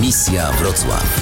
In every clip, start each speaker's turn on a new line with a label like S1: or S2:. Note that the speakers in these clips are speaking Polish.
S1: Misja Wrocław.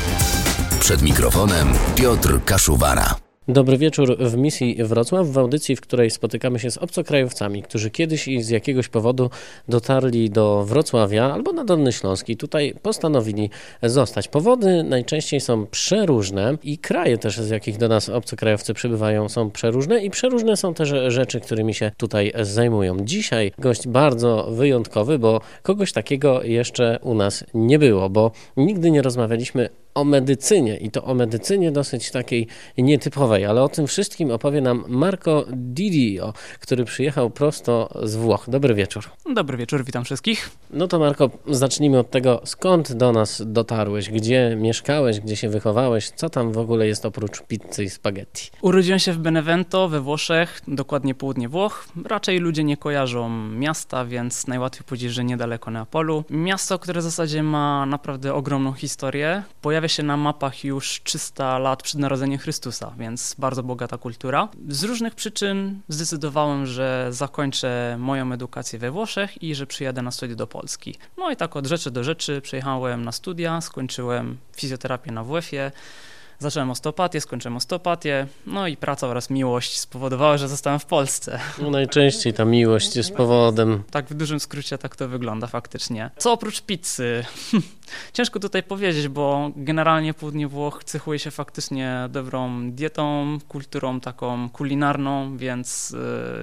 S1: Przed mikrofonem Piotr Kaszuwara.
S2: Dobry wieczór w misji Wrocław, w audycji, w której spotykamy się z obcokrajowcami, którzy kiedyś i z jakiegoś powodu dotarli do Wrocławia albo na Dolny Śląsk i tutaj postanowili zostać. Powody najczęściej są przeróżne i kraje też, z jakich do nas obcokrajowcy przybywają, są przeróżne i przeróżne są też rzeczy, którymi się tutaj zajmują. Dzisiaj gość bardzo wyjątkowy, bo kogoś takiego jeszcze u nas nie było, bo nigdy nie rozmawialiśmy o medycynie i to o medycynie dosyć takiej nietypowej, ale o tym wszystkim opowie nam Marco Didio, który przyjechał prosto z Włoch. Dobry wieczór.
S3: Dobry wieczór, witam wszystkich.
S2: No to Marco, zacznijmy od tego, skąd do nas dotarłeś, gdzie mieszkałeś, gdzie się wychowałeś, co tam w ogóle jest oprócz pizzy i spaghetti?
S3: Urodziłem się w Benevento we Włoszech, dokładnie południe Włoch. Raczej ludzie nie kojarzą miasta, więc najłatwiej powiedzieć, że niedaleko Neapolu. Miasto, które w zasadzie ma naprawdę ogromną historię. Pojawia pojawia się na mapach już 300 lat przed narodzeniem Chrystusa, więc bardzo bogata kultura. Z różnych przyczyn zdecydowałem, że zakończę moją edukację we Włoszech i że przyjadę na studia do Polski. No i tak od rzeczy do rzeczy przyjechałem na studia, skończyłem fizjoterapię na WF-ie. Zacząłem osteopatię, skończyłem osteopatię, no i praca oraz miłość spowodowały, że zostałem w Polsce.
S2: No najczęściej ta miłość jest powodem.
S3: Tak, w dużym skrócie tak to wygląda faktycznie. Co oprócz pizzy? Ciężko tutaj powiedzieć, bo generalnie południe Włoch cechuje się faktycznie dobrą dietą, kulturą taką kulinarną, więc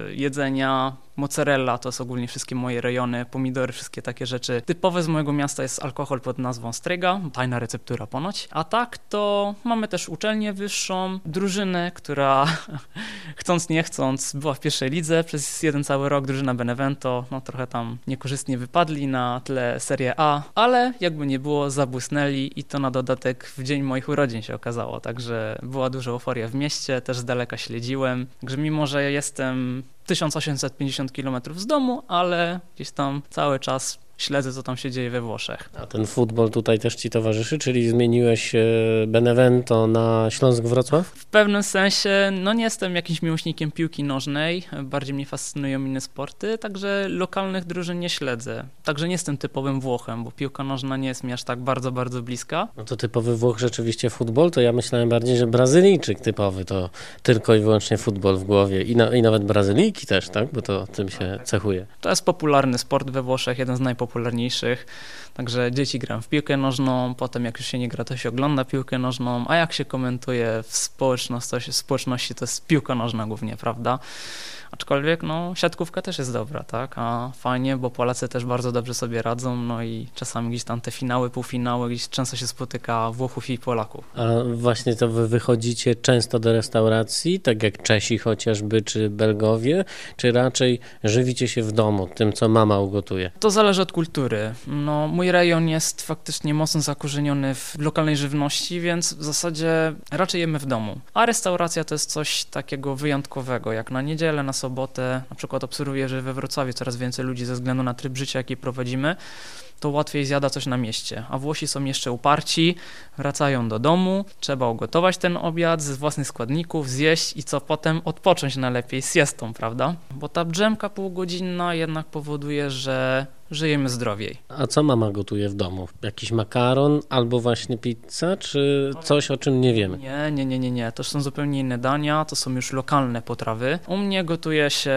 S3: yy, jedzenia, mozzarella to są ogólnie wszystkie moje rejony, pomidory, wszystkie takie rzeczy. Typowe z mojego miasta jest alkohol pod nazwą Strega, tajna receptura ponoć. A tak to mamy też uczelnię wyższą, drużynę, która chcąc nie chcąc była w pierwszej lidze przez jeden cały rok, drużyna Benevento, no trochę tam niekorzystnie wypadli na tle Serie A, ale jakby nie było, zabłysnęli i to na dodatek w dzień moich urodzin się okazało, także była duża euforia w mieście, też z daleka śledziłem, także mimo, że jestem 1850 km z domu, ale gdzieś tam cały czas śledzę, co tam się dzieje we Włoszech.
S2: A ten futbol tutaj też ci towarzyszy, czyli zmieniłeś e, Benevento na Śląsk-Wrocław?
S3: W pewnym sensie, no nie jestem jakimś miłośnikiem piłki nożnej, bardziej mnie fascynują inne sporty, także lokalnych drużyn nie śledzę. Także nie jestem typowym Włochem, bo piłka nożna nie jest mi aż tak bardzo, bardzo bliska.
S2: No to typowy Włoch rzeczywiście futbol, to ja myślałem bardziej, że Brazylijczyk typowy to tylko i wyłącznie futbol w głowie i, na, i nawet Brazylijki też, tak? Bo to tym się cechuje.
S3: To jest popularny sport we Włoszech, jeden z najpopularniejszych najpopularniejszych. Także dzieci grają w piłkę nożną, potem jak już się nie gra, to się ogląda piłkę nożną, a jak się komentuje w społeczności, w społeczności to jest piłka nożna głównie, prawda? Aczkolwiek no, siatkówka też jest dobra, tak? A fajnie, bo Polacy też bardzo dobrze sobie radzą, no i czasami gdzieś tam te finały, półfinały, gdzieś często się spotyka Włochów i Polaków.
S2: A właśnie to wy wychodzicie często do restauracji, tak jak Czesi chociażby, czy Belgowie, czy raczej żywicie się w domu, tym co mama ugotuje?
S3: To zależy od kultury. No, mój rejon jest faktycznie mocno zakorzeniony w lokalnej żywności, więc w zasadzie raczej jemy w domu. A restauracja to jest coś takiego wyjątkowego, jak na niedzielę, na sobotę, na przykład obserwuję, że we Wrocławiu coraz więcej ludzi ze względu na tryb życia, jaki prowadzimy, to łatwiej zjada coś na mieście. A Włosi są jeszcze uparci, wracają do domu, trzeba ugotować ten obiad z własnych składników, zjeść i co potem odpocząć najlepiej z siestą, prawda? Bo ta drzemka półgodzinna jednak powoduje, że żyjemy zdrowiej.
S2: A co mama gotuje w domu? Jakiś makaron albo właśnie pizza, czy coś, o czym nie wiemy?
S3: Nie, nie, nie, nie, nie. To są zupełnie inne dania, to są już lokalne potrawy. U mnie gotuje się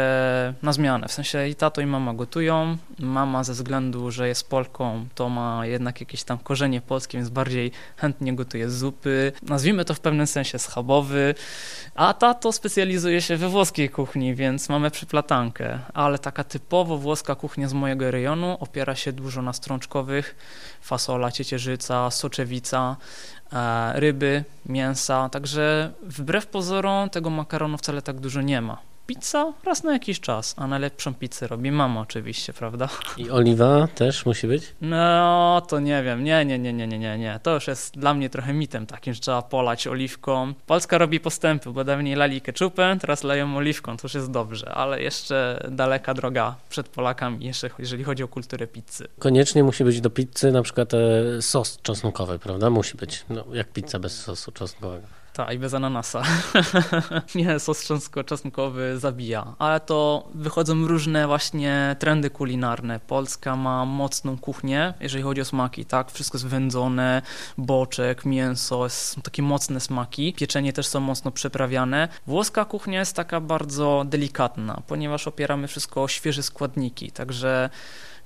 S3: na zmianę, w sensie i tato i mama gotują. Mama ze względu, że jest Polką, to ma jednak jakieś tam korzenie polskie, więc bardziej chętnie gotuje zupy. Nazwijmy to w pewnym sensie schabowy. A tato specjalizuje się we włoskiej kuchni, więc mamy przyplatankę. Ale taka typowo włoska kuchnia z mojego rejonu opiera się dużo na strączkowych, fasola, ciecierzyca, soczewica, e, ryby, mięsa, także wbrew pozorom tego makaronu wcale tak dużo nie ma. Pizza raz na jakiś czas, a najlepszą pizzę robi mama oczywiście, prawda?
S2: I oliwa też musi być?
S3: No, to nie wiem, nie, nie, nie, nie, nie, nie, nie. To już jest dla mnie trochę mitem takim, że trzeba polać oliwką. Polska robi postępy, bo dawniej lali keczupem, teraz leją oliwką, to już jest dobrze, ale jeszcze daleka droga przed Polakami, jeszcze jeżeli chodzi o kulturę pizzy.
S2: Koniecznie musi być do pizzy na przykład e, sos czosnkowy, prawda? Musi być, no, jak pizza bez sosu czosnkowego.
S3: Tak, i bez ananasa. nie, sos czosnkowy zabija. Ale to wychodzą różne właśnie trendy kulinarne. Polska ma mocną kuchnię, jeżeli chodzi o smaki, tak? Wszystko jest wędzone, boczek, mięso, są takie mocne smaki. Pieczenie też są mocno przeprawiane. Włoska kuchnia jest taka bardzo delikatna, ponieważ opieramy wszystko o świeże składniki, także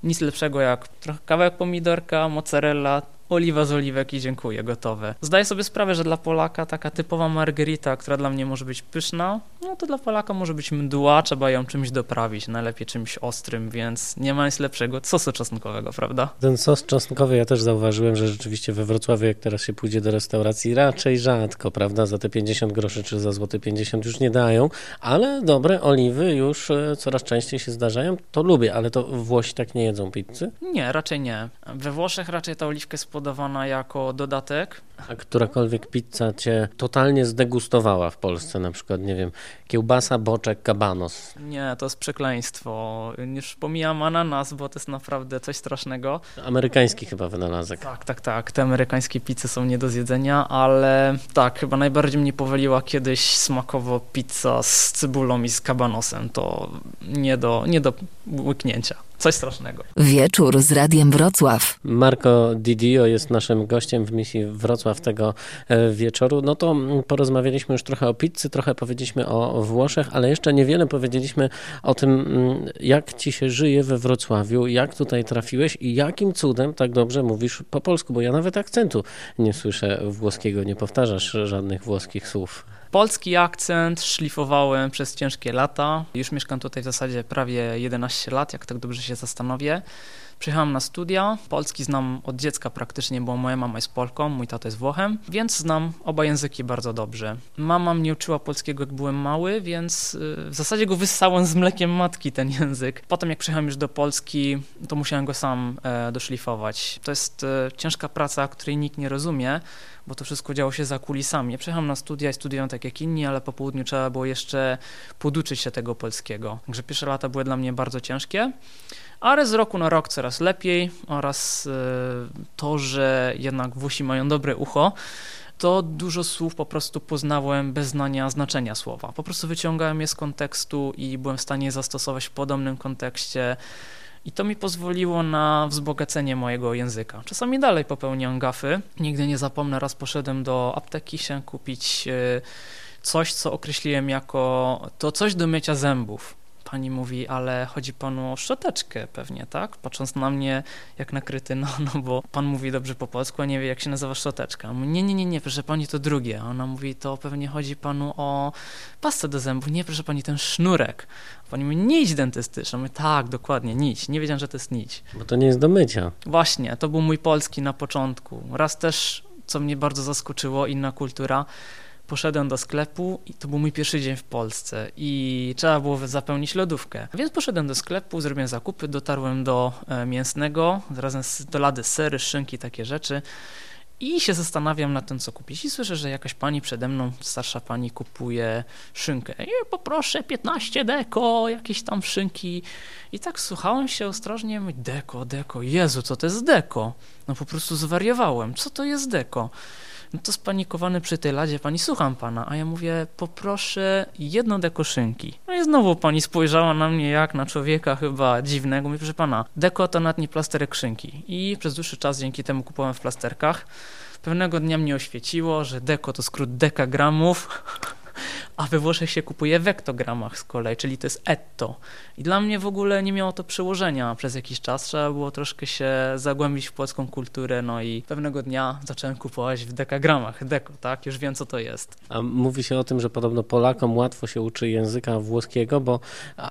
S3: nic lepszego jak trochę kawałek pomidorka, mozzarella, oliwa z oliwek i dziękuję, gotowe. Zdaję sobie sprawę, że dla Polaka taka typowa margarita, która dla mnie może być pyszna, no to dla Polaka może być mdła, trzeba ją czymś doprawić, najlepiej czymś ostrym, więc nie ma nic lepszego sosu czosnkowego, prawda?
S2: Ten sos czosnkowy ja też zauważyłem, że rzeczywiście we Wrocławiu, jak teraz się pójdzie do restauracji, raczej rzadko, prawda, za te 50 groszy czy za złoty 50 już nie dają, ale dobre oliwy już e, coraz częściej się zdarzają, to lubię, ale to Włosi tak nie jedzą pizzy?
S3: Nie, raczej nie. We Włoszech raczej ta oliwka jest podawana jako dodatek.
S2: A którakolwiek pizza cię totalnie zdegustowała w Polsce, na przykład, nie wiem, kiełbasa, boczek, kabanos?
S3: Nie, to jest przekleństwo. Już pomijam ananas, bo to jest naprawdę coś strasznego.
S2: Amerykański chyba wynalazek.
S3: Tak, tak, tak. Te amerykańskie pizze są nie do zjedzenia, ale tak, chyba najbardziej mnie powaliła kiedyś smakowo pizza z cebulą i z kabanosem. To nie do, nie do łyknięcia. Coś strasznego.
S4: Wieczór z Radiem Wrocław.
S2: Marco Didio jest naszym gościem w misji Wrocław tego e, wieczoru. No to mm, porozmawialiśmy już trochę o pizzy, trochę powiedzieliśmy o Włoszech, ale jeszcze niewiele powiedzieliśmy o tym, mm, jak ci się żyje we Wrocławiu, jak tutaj trafiłeś i jakim cudem tak dobrze mówisz po polsku, bo ja nawet akcentu nie słyszę włoskiego, nie powtarzasz żadnych włoskich słów.
S3: Polski akcent szlifowałem przez ciężkie lata. Już mieszkam tutaj w zasadzie prawie 11 lat, jak tak dobrze się zastanowię. Przyjechałem na studia. Polski znam od dziecka praktycznie, bo moja mama jest Polką, mój tata jest Włochem, więc znam oba języki bardzo dobrze. Mama mnie uczyła polskiego, jak byłem mały, więc y, w zasadzie go wyssałem z mlekiem matki, ten język. Potem, jak przyjechałem już do Polski, to musiałem go sam e, doszlifować. To jest e, ciężka praca, której nikt nie rozumie, bo to wszystko działo się za kulisami. Ja przyjechałem na studia i studiowałem tak jak inni, ale po południu trzeba było jeszcze poduczyć się tego polskiego. Także pierwsze lata były dla mnie bardzo ciężkie ale z roku na rok coraz lepiej oraz e, to, że jednak Włosi mają dobre ucho, to dużo słów po prostu poznałem bez znania znaczenia słowa. Po prostu wyciągałem je z kontekstu i byłem w stanie zastosować w podobnym kontekście. I to mi pozwoliło na wzbogacenie mojego języka. Czasami dalej popełniam gafy. Nigdy nie zapomnę, raz poszedłem do apteki się kupić e, coś, co określiłem jako to coś do mycia zębów. Pani mówi, ale chodzi panu o szczoteczkę pewnie, tak? Patrząc na mnie jak na no, no bo pan mówi dobrze po polsku, a nie wie jak się nazywa szczoteczka. Mówi, nie, nie, nie, nie, proszę pani, to drugie. Ona mówi, to pewnie chodzi panu o pastę do zębów. Nie, proszę pani, ten sznurek. Pani mówi, nić dentystyczna. Mówi, tak, dokładnie, nić. Nie wiedziałem, że to jest nić.
S2: Bo to nie jest do mycia.
S3: Właśnie, to był mój polski na początku. Raz też, co mnie bardzo zaskoczyło, inna kultura, poszedłem do sklepu i to był mój pierwszy dzień w Polsce i trzeba było zapełnić lodówkę. Więc poszedłem do sklepu, zrobiłem zakupy, dotarłem do e, mięsnego, razem z, do lady sery, szynki, takie rzeczy. I się zastanawiam nad tym, co kupić. I słyszę, że jakaś pani przede mną, starsza pani, kupuje szynkę. I poproszę 15 deko, jakieś tam szynki. I tak słuchałem się ostrożnie, deko, deko, Jezu, co to jest deko? No po prostu zwariowałem, co to jest deko? No to spanikowany przy tej ladzie, pani, słucham pana, a ja mówię, poproszę jedną deko szynki. No i znowu pani spojrzała na mnie jak na człowieka chyba dziwnego. Mówię, proszę pana, deko to nawet nie plasterek szynki. I przez dłuższy czas dzięki temu kupowałem w plasterkach. Pewnego dnia mnie oświeciło, że deko to skrót dekagramów. A we Włoszech się kupuje w ektogramach z kolei, czyli to jest etto. I dla mnie w ogóle nie miało to przełożenia przez jakiś czas. Trzeba było troszkę się zagłębić w polską kulturę, no i pewnego dnia zacząłem kupować w dekagramach, deko, tak? Już wiem, co to jest.
S2: A mówi się o tym, że podobno Polakom łatwo się uczy języka włoskiego, bo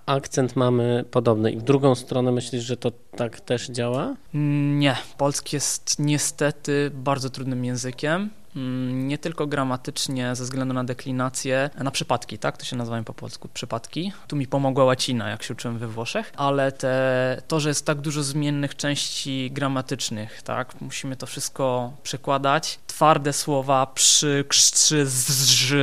S2: akcent mamy podobny. I w drugą stronę myślisz, że to tak też działa?
S3: Nie. Polski jest niestety bardzo trudnym językiem. Mm, nie tylko gramatycznie ze względu na deklinację, na przypadki, tak, to się nazywają po polsku przypadki. Tu mi pomogła łacina, jak się uczyłem we Włoszech, ale te, to, że jest tak dużo zmiennych części gramatycznych, tak, musimy to wszystko przekładać, twarde słowa, przy, krzczy, zż,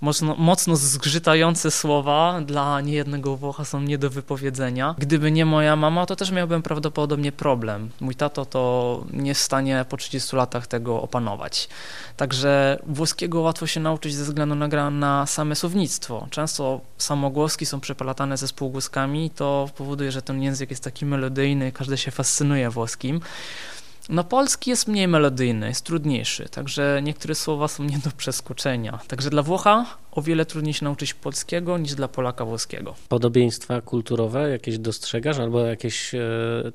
S3: mocno, mocno zgrzytające słowa dla niejednego Włocha są nie do wypowiedzenia. Gdyby nie moja mama, to też miałbym prawdopodobnie problem. Mój tato to nie jest w stanie po 30 latach tego opanować. Także włoskiego łatwo się nauczyć ze względu na, na same słownictwo. Często samogłoski są przepalatane ze spółgłoskami, to powoduje, że ten język jest taki melodyjny, każdy się fascynuje włoskim. No polski jest mniej melodyjny, jest trudniejszy, także niektóre słowa są nie do przeskoczenia. Także dla Włocha o wiele trudniej się nauczyć polskiego niż dla Polaka włoskiego.
S2: Podobieństwa kulturowe jakieś dostrzegasz albo jakieś e,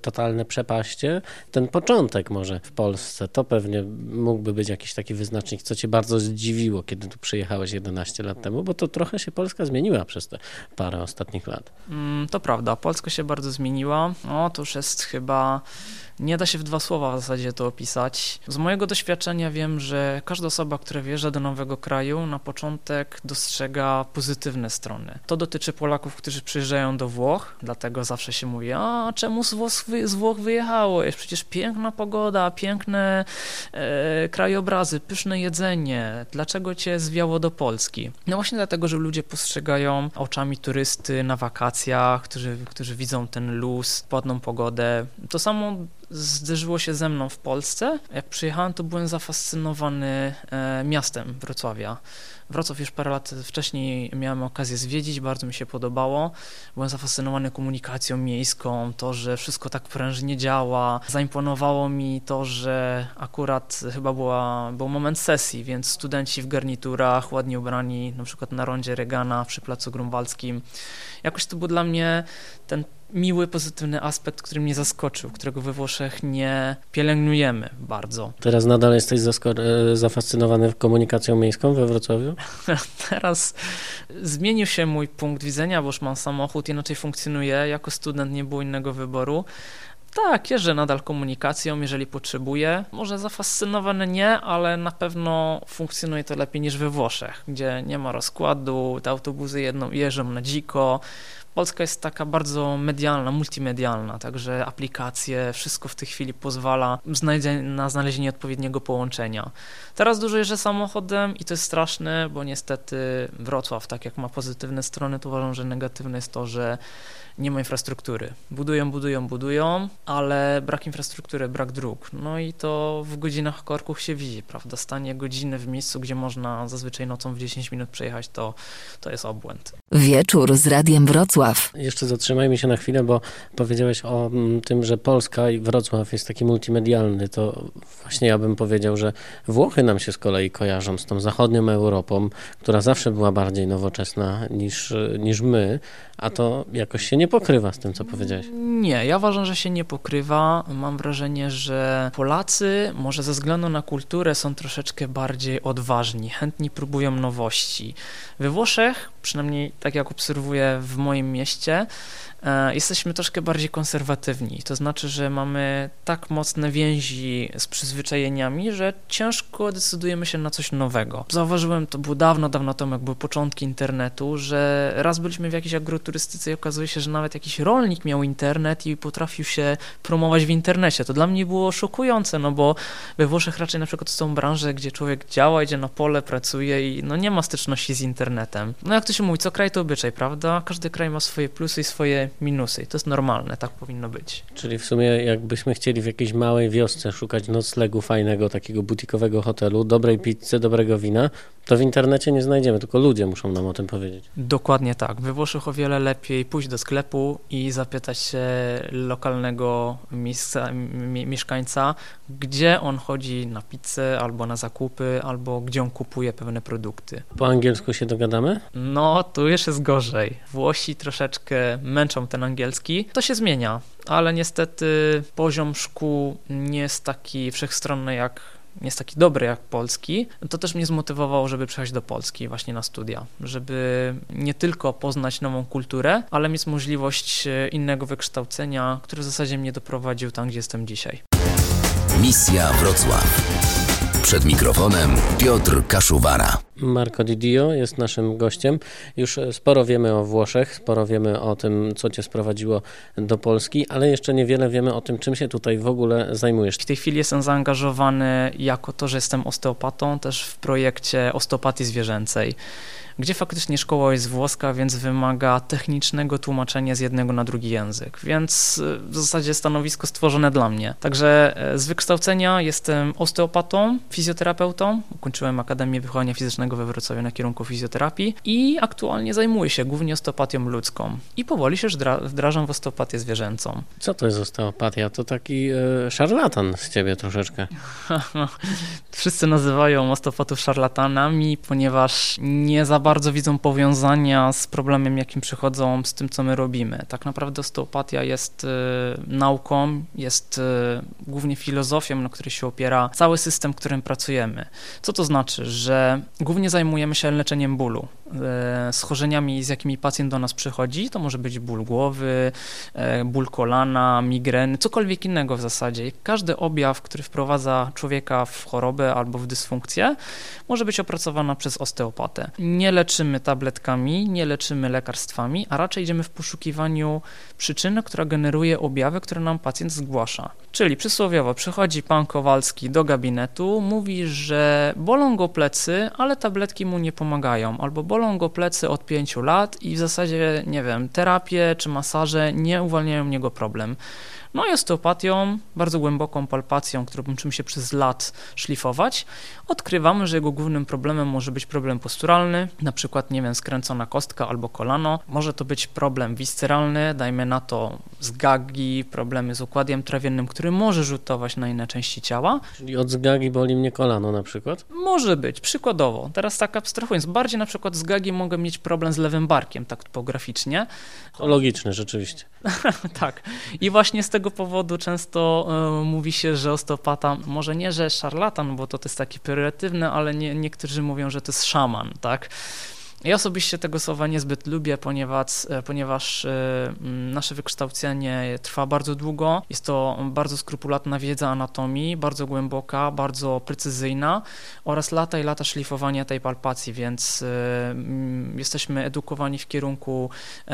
S2: totalne przepaście? Ten początek może w Polsce, to pewnie mógłby być jakiś taki wyznacznik, co cię bardzo zdziwiło, kiedy tu przyjechałeś 11 lat temu, bo to trochę się Polska zmieniła przez te parę ostatnich lat.
S3: Mm, to prawda, Polska się bardzo zmieniła. No to już jest chyba nie da się w dwa słowa w zasadzie to opisać. Z mojego doświadczenia wiem, że każda osoba, która wjeżdża do nowego kraju, na początek dostrzega pozytywne strony. To dotyczy Polaków, którzy przyjeżdżają do Włoch, dlatego zawsze się mówi, a czemu z Włoch, z Włoch wyjechało? Jest przecież piękna pogoda, piękne e, krajobrazy, pyszne jedzenie. Dlaczego cię zwiało do Polski? No właśnie dlatego, że ludzie postrzegają oczami turysty na wakacjach, którzy, którzy widzą ten luz, ładną pogodę. To samo zderzyło się ze mną w Polsce. Jak przyjechałem, to byłem zafascynowany e, miastem Wrocławia. Wrocław już parę lat wcześniej miałem okazję zwiedzić, bardzo mi się podobało. Byłem zafascynowany komunikacją miejską, to, że wszystko tak prężnie działa. Zaimponowało mi to, że akurat chyba była, był moment sesji, więc studenci w garniturach, ładnie ubrani, na przykład na rondzie Regana przy Placu Grunwaldzkim. Jakoś to był dla mnie ten miły, pozytywny aspekt, który mnie zaskoczył, którego we Włoszech nie pielęgnujemy bardzo.
S2: Teraz nadal jesteś e, zafascynowany komunikacją miejską we Wrocławiu?
S3: Teraz zmienił się mój punkt widzenia, bo już mam samochód, inaczej funkcjonuję. Jako student nie było innego wyboru. Tak, jeżdżę nadal komunikacją, jeżeli potrzebuję. Może zafascynowany nie, ale na pewno funkcjonuje to lepiej niż we Włoszech, gdzie nie ma rozkładu, te autobusy jedną jeżdżą na dziko, Polska jest taka bardzo medialna, multimedialna, także aplikacje, wszystko w tej chwili pozwala na znalezienie odpowiedniego połączenia. Teraz dużo jeżdżę samochodem i to jest straszne, bo niestety Wrocław, tak jak ma pozytywne strony, to uważam, że negatywne jest to, że nie ma infrastruktury. Budują, budują, budują, ale brak infrastruktury, brak dróg. No i to w godzinach korków się widzi, prawda? Stanie godziny w miejscu, gdzie można zazwyczaj nocą w 10 minut przejechać, to, to jest obłęd.
S4: Wieczór z Radiem Wrocław.
S2: Jeszcze zatrzymajmy się na chwilę, bo powiedziałeś o mm, tym, że Polska i Wrocław jest taki multimedialny. To właśnie ja bym powiedział, że Włochy nam się z kolei kojarzą z tą zachodnią Europą, która zawsze była bardziej nowoczesna niż, niż my, a to jakoś się nie pokrywa z tym, co powiedziałeś.
S3: Nie, ja uważam, że się nie pokrywa. Mam wrażenie, że Polacy, może ze względu na kulturę, są troszeczkę bardziej odważni, chętni próbują nowości. We Włoszech, przynajmniej tak jak obserwuję w moim mieście, jesteśmy troszkę bardziej konserwatywni. To znaczy, że mamy tak mocne więzi z przyzwyczajeniami, że ciężko decydujemy się na coś nowego. Zauważyłem, to było dawno, dawno temu, jak były początki internetu, że raz byliśmy w jakiejś agroturystyce i okazuje się, że nawet jakiś rolnik miał internet i potrafił się promować w internecie. To dla mnie było szokujące, no bo we Włoszech raczej na przykład są branże, gdzie człowiek działa, idzie na pole, pracuje i no nie ma styczności z internetem. No jak to się mówi, co kraj to obyczaj, prawda? Każdy kraj ma swoje plusy i swoje minusy i to jest normalne, tak powinno być.
S2: Czyli w sumie jakbyśmy chcieli w jakiejś małej wiosce szukać noclegu fajnego, takiego butikowego hotelu, dobrej pizzy, dobrego wina, to w internecie nie znajdziemy, tylko ludzie muszą nam o tym powiedzieć.
S3: Dokładnie tak. We Włoszech o wiele lepiej pójść do sklepu i zapytać się lokalnego miejsca, mieszkańca, gdzie on chodzi na pizzę, albo na zakupy, albo gdzie on kupuje pewne produkty.
S2: Po angielsku się dogadamy?
S3: No, tu jeszcze jest gorzej. Włosi troszeczkę męczą ten angielski. To się zmienia, ale niestety poziom szkół nie jest taki wszechstronny jak nie jest taki dobry jak polski, to też mnie zmotywowało, żeby przyjechać do Polski właśnie na studia, żeby nie tylko poznać nową kulturę, ale mieć możliwość e, innego wykształcenia, który w zasadzie mnie doprowadził tam, gdzie jestem dzisiaj.
S1: Misja Wrocław. Przed mikrofonem Piotr Kaszuwara.
S2: Marco Di Dio jest naszym gościem. Już sporo wiemy o Włoszech, sporo wiemy o tym, co cię sprowadziło do Polski, ale jeszcze niewiele wiemy o tym, czym się tutaj w ogóle zajmujesz.
S3: W tej chwili jestem zaangażowany jako to, że jestem osteopatą, też w projekcie osteopatii zwierzęcej gdzie faktycznie szkoła jest włoska, więc wymaga technicznego tłumaczenia z jednego na drugi język, więc y, w zasadzie stanowisko stworzone dla mnie. Także e, z wykształcenia jestem osteopatą, fizjoterapeutą, ukończyłem Akademię Wychowania Fizycznego we Wrocławiu na kierunku fizjoterapii i aktualnie zajmuję się głównie osteopatią ludzką i powoli się wdrażam w osteopatię zwierzęcą.
S2: Co to jest osteopatia? To taki e, szarlatan z ciebie troszeczkę.
S3: Wszyscy nazywają osteopatów szarlatanami, ponieważ nie za bardzo widzą powiązania z problemem, jakim przychodzą z tym, co my robimy. Tak naprawdę osteopatia jest y, nauką, jest y, głównie filozofią, na której się opiera cały system, którym pracujemy. Co to znaczy? Że głównie zajmujemy się leczeniem bólu. Y, schorzeniami, z jakimi pacjent do nas przychodzi, to może być ból głowy, y, ból kolana, migreny, cokolwiek innego w zasadzie. Każdy objaw, który wprowadza człowieka w chorobę albo w dysfunkcję, może być opracowana przez osteopatę. Nie leczymy tabletkami, nie leczymy lekarstwami, a raczej idziemy w poszukiwaniu przyczyny, która generuje objawy, które nam pacjent zgłasza. Czyli przysłowiowo przychodzi pan Kowalski do gabinetu, mówi, że bolą go plecy, ale tabletki mu nie pomagają, albo bolą go plecy od pięciu lat i w zasadzie, nie wiem, terapie czy masaże nie uwalniają niego problem. No i osteopatią, bardzo głęboką palpacją, którą musimy się przez lat szlifować, odkrywamy, że jego głównym problemem może być problem posturalny, na przykład, nie wiem, skręcona kostka albo kolano. Może to być problem wisceralny, dajmy na to zgagi, problemy z układem trawiennym, który może rzutować na inne części ciała.
S2: Czyli od zgagi boli mnie kolano na przykład?
S3: Może być, przykładowo. Teraz tak abstrahując, bardziej na przykład zgagi mogę mieć problem z lewym barkiem, tak topograficznie.
S2: To logiczne rzeczywiście.
S3: tak. I właśnie z tego powodu często y, mówi się, że osteopata, może nie, że szarlatan, bo to, to jest takie pejoratywne, ale nie, niektórzy mówią, że to jest szaman, tak? Ja osobiście tego słowa niezbyt lubię, ponieważ, e, ponieważ e, nasze wykształcenie trwa bardzo długo. Jest to bardzo skrupulatna wiedza anatomii, bardzo głęboka, bardzo precyzyjna oraz lata i lata szlifowania tej palpacji, więc e, jesteśmy edukowani w kierunku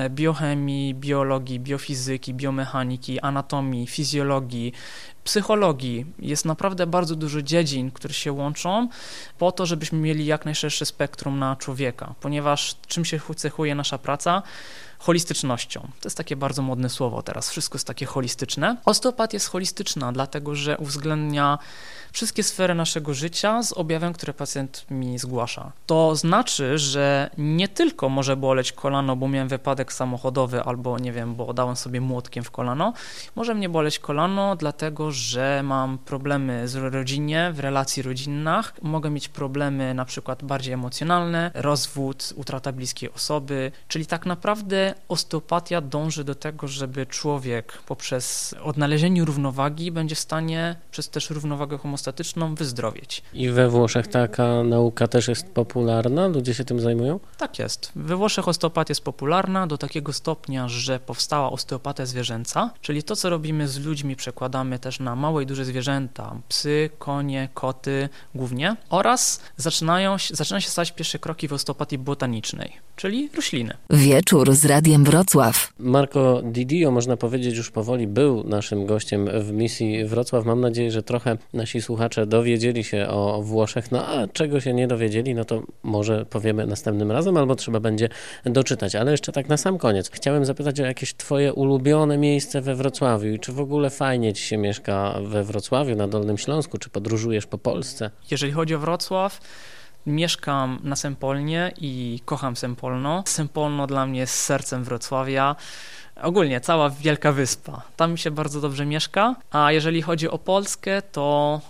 S3: biochemii, biologii, biofizyki, biomechaniki, anatomii, fizjologii, psychologii. Jest naprawdę bardzo dużo dziedzin, które się łączą po to, żebyśmy mieli jak najszersze spektrum na człowieka, ponieważ czym się cechuje nasza praca? Holistycznością. To jest takie bardzo modne słowo teraz, wszystko jest takie holistyczne. Osteopatia jest holistyczna, dlatego że uwzględnia wszystkie sfery naszego życia z objawem, które pacjent mi zgłasza. To znaczy, że nie tylko może boleć kolano, bo miałem wypadek samochodowy albo nie wiem, bo dałem sobie młotkiem w kolano. Może mnie boleć kolano, dlatego że mam problemy z rodzinie, w relacji rodzinnych. Mogę mieć problemy na przykład bardziej emocjonalne, rozwód, utrata bliskiej osoby, czyli tak naprawdę osteopatia dąży do tego, żeby człowiek poprzez odnalezienie równowagi będzie w stanie przez też równowagę homostatyczną wyzdrowieć.
S2: I we Włoszech taka nauka też jest popularna? Ludzie się tym zajmują?
S3: Tak jest. We Włoszech osteopatia jest popularna do takiego stopnia, że powstała osteopatia zwierzęca, czyli to, co robimy z ludźmi, przekładamy też na małe i duże zwierzęta, psy, konie, koty głównie oraz zaczynają, zaczyna się stać pierwsze kroki w osteopatii botanicznej, czyli rośliny.
S4: Wieczór z Radiem Wrocław.
S2: Marco Didio, można powiedzieć, już powoli był naszym gościem w misji Wrocław. Mam nadzieję, że trochę nasi słuchacze dowiedzieli się o Włoszech, no a czego się nie dowiedzieli, no to może powiemy następnym razem, albo trzeba będzie doczytać. Ale jeszcze tak na sam koniec. Chciałem zapytać o jakieś twoje ulubione miejsce we Wrocławiu i czy w ogóle fajnie ci się mieszka we Wrocławiu, na Dolnym Śląsku, czy podróżujesz po Polsce?
S3: Jeżeli chodzi o Wrocław, Mieszkam na Sempolnie i kocham Sempolno. Sempolno dla mnie jest sercem Wrocławia. Ogólnie cała Wielka Wyspa. Tam mi się bardzo dobrze mieszka. A jeżeli chodzi o Polskę, to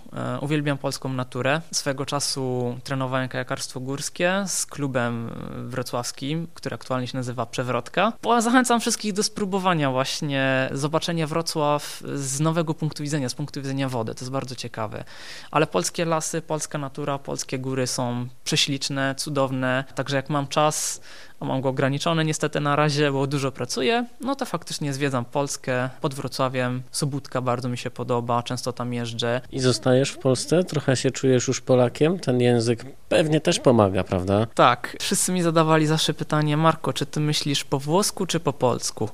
S3: uwielbiam polską naturę. Swego czasu trenowałem kajakarstwo górskie z klubem wrocławskim, który aktualnie się nazywa Przewrotka. Zachęcam wszystkich do spróbowania właśnie zobaczenia Wrocław z nowego punktu widzenia, z punktu widzenia wody. To jest bardzo ciekawe. Ale polskie lasy, polska natura, polskie góry są prześliczne, cudowne. Także jak mam czas, a mam go ograniczony niestety na razie, bo dużo pracuję, no to faktycznie zwiedzam Polskę pod Wrocławiem. Sobótka bardzo mi się podoba, często tam jeżdżę.
S2: I zostaje w Polsce? Trochę się czujesz już Polakiem? Ten język pewnie też pomaga, prawda?
S3: Tak, wszyscy mi zadawali zawsze pytanie, Marko, czy ty myślisz po włosku czy po polsku?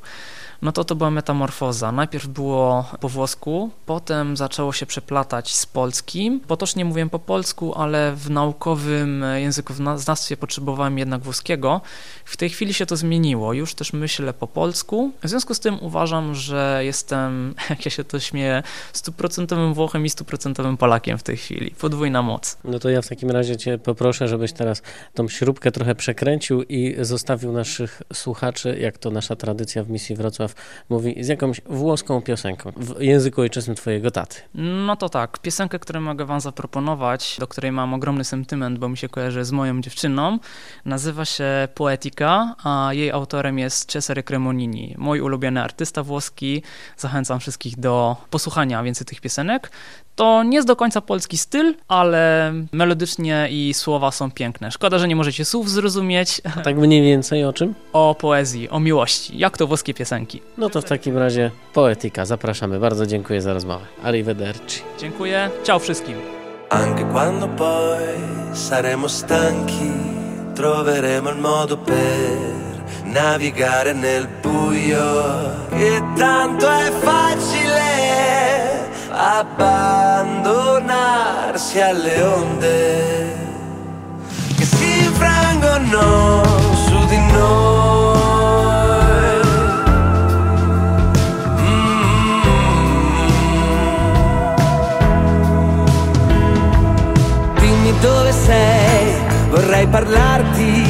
S3: No to to była metamorfoza. Najpierw było po włosku, potem zaczęło się przeplatać z polskim. Potocznie mówiłem po polsku, ale w naukowym językoznawstwie potrzebowałem jednak włoskiego. W tej chwili się to zmieniło. Już też myślę po polsku. W związku z tym uważam, że jestem, jak ja się to śmieję, stuprocentowym Włochem i stuprocentowym Polakiem w tej chwili. Podwójna moc.
S2: No to ja w takim razie cię poproszę, żebyś teraz tą śrubkę trochę przekręcił i zostawił naszych słuchaczy, jak to nasza tradycja w misji Wrocław mówi z jakąś włoską piosenką w języku ojczystym twojego taty.
S3: No to tak, piosenkę, którą mogę wam zaproponować, do której mam ogromny sentyment, bo mi się kojarzy z moją dziewczyną, nazywa się Poetica, a jej autorem jest Cesare Cremonini, mój ulubiony artysta włoski. Zachęcam wszystkich do posłuchania więcej tych piosenek. To nie jest do końca polski styl, ale melodycznie i słowa są piękne. Szkoda, że nie możecie słów zrozumieć.
S2: A tak mniej więcej o czym?
S3: O poezji, o miłości, jak to włoskie piosenki.
S2: No to w takim razie poetyka. Zapraszamy. Bardzo dziękuję za rozmowę. Arrivederci.
S3: Dziękuję. Ciao wszystkim.
S5: Anche quando poi saremo stanchi, troveremo il modo per navigare nel buio. E tanto è facile abbandonarsi alle onde che si infrangono su di noi. Mm. Dimmi dove sei, vorrei parlarti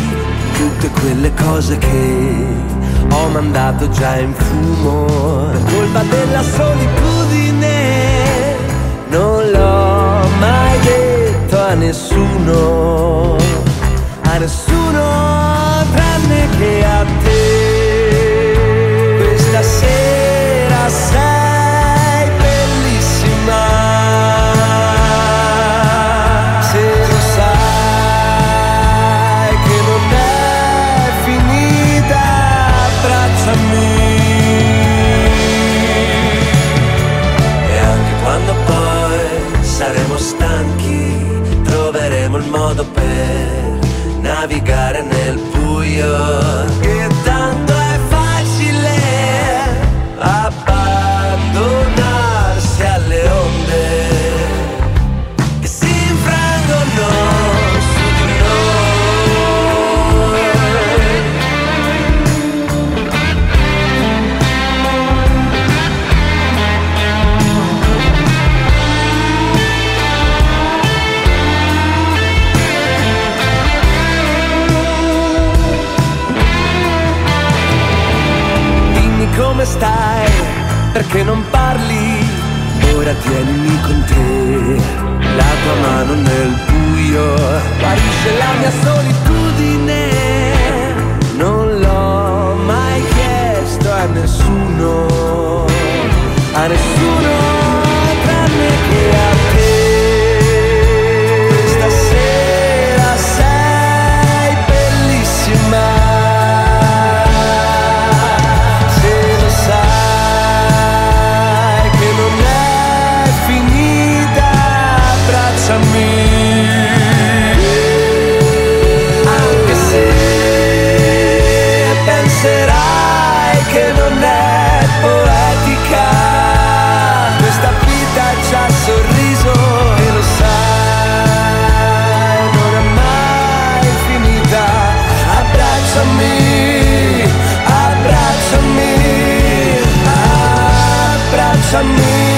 S5: tutte quelle cose che ho mandato già in fumo per colpa della solitudine non l'ho mai detto a nessuno a nessuno navigare nel Para sua a mí.